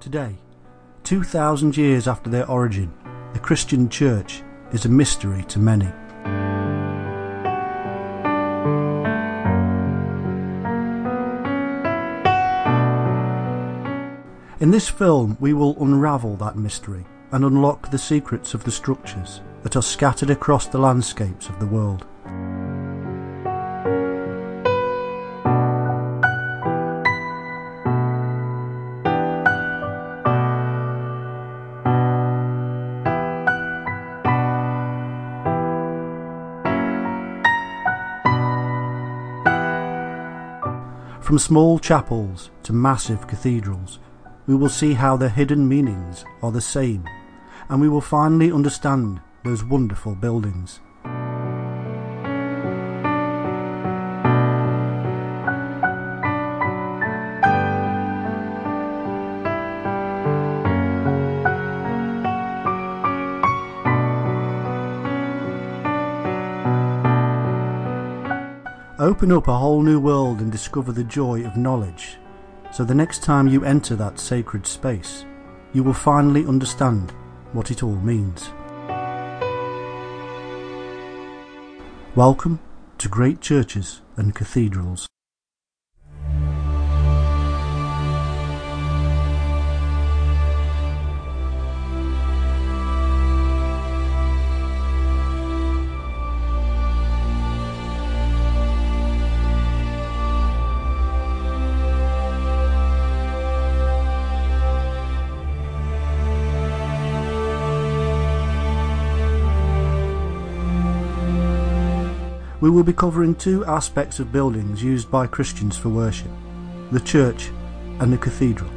Today, 2,000 years after their origin, the Christian Church is a mystery to many. In this film, we will unravel that mystery and unlock the secrets of the structures that are scattered across the landscapes of the world. From small chapels to massive cathedrals, we will see how their hidden meanings are the same, and we will finally understand those wonderful buildings. Open up a whole new world and discover the joy of knowledge. So the next time you enter that sacred space, you will finally understand what it all means. Welcome to Great Churches and Cathedrals. We will be covering two aspects of buildings used by Christians for worship the church and the cathedral.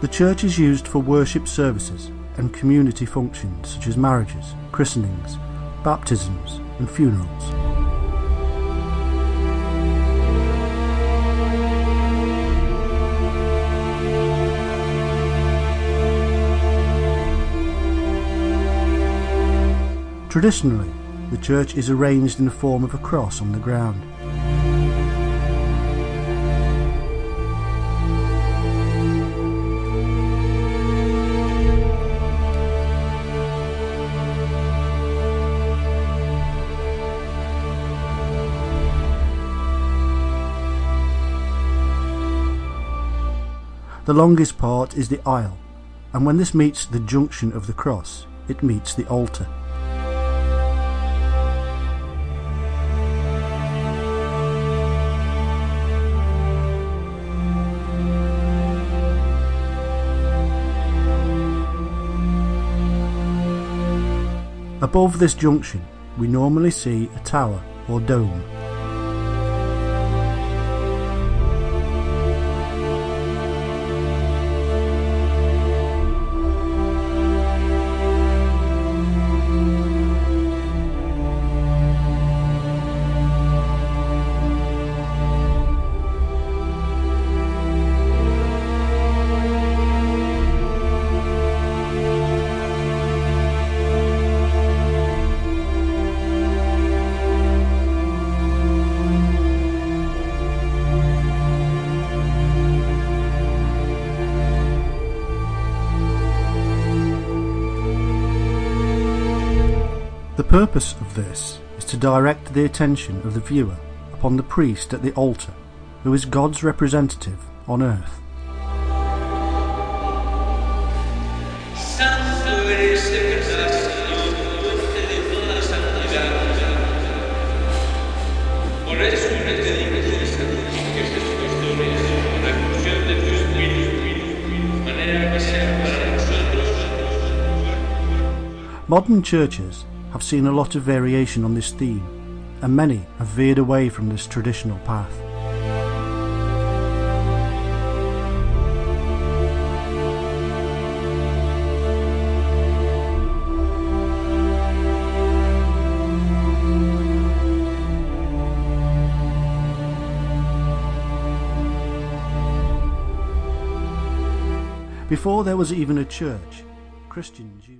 The church is used for worship services and community functions such as marriages, christenings, baptisms, and funerals. Traditionally, the church is arranged in the form of a cross on the ground. The longest part is the aisle, and when this meets the junction of the cross, it meets the altar. Above this junction, we normally see a tower or dome. Purpose of this is to direct the attention of the viewer upon the priest at the altar, who is God's representative on earth. Modern churches have seen a lot of variation on this theme, and many have veered away from this traditional path. Before there was even a church, Christians used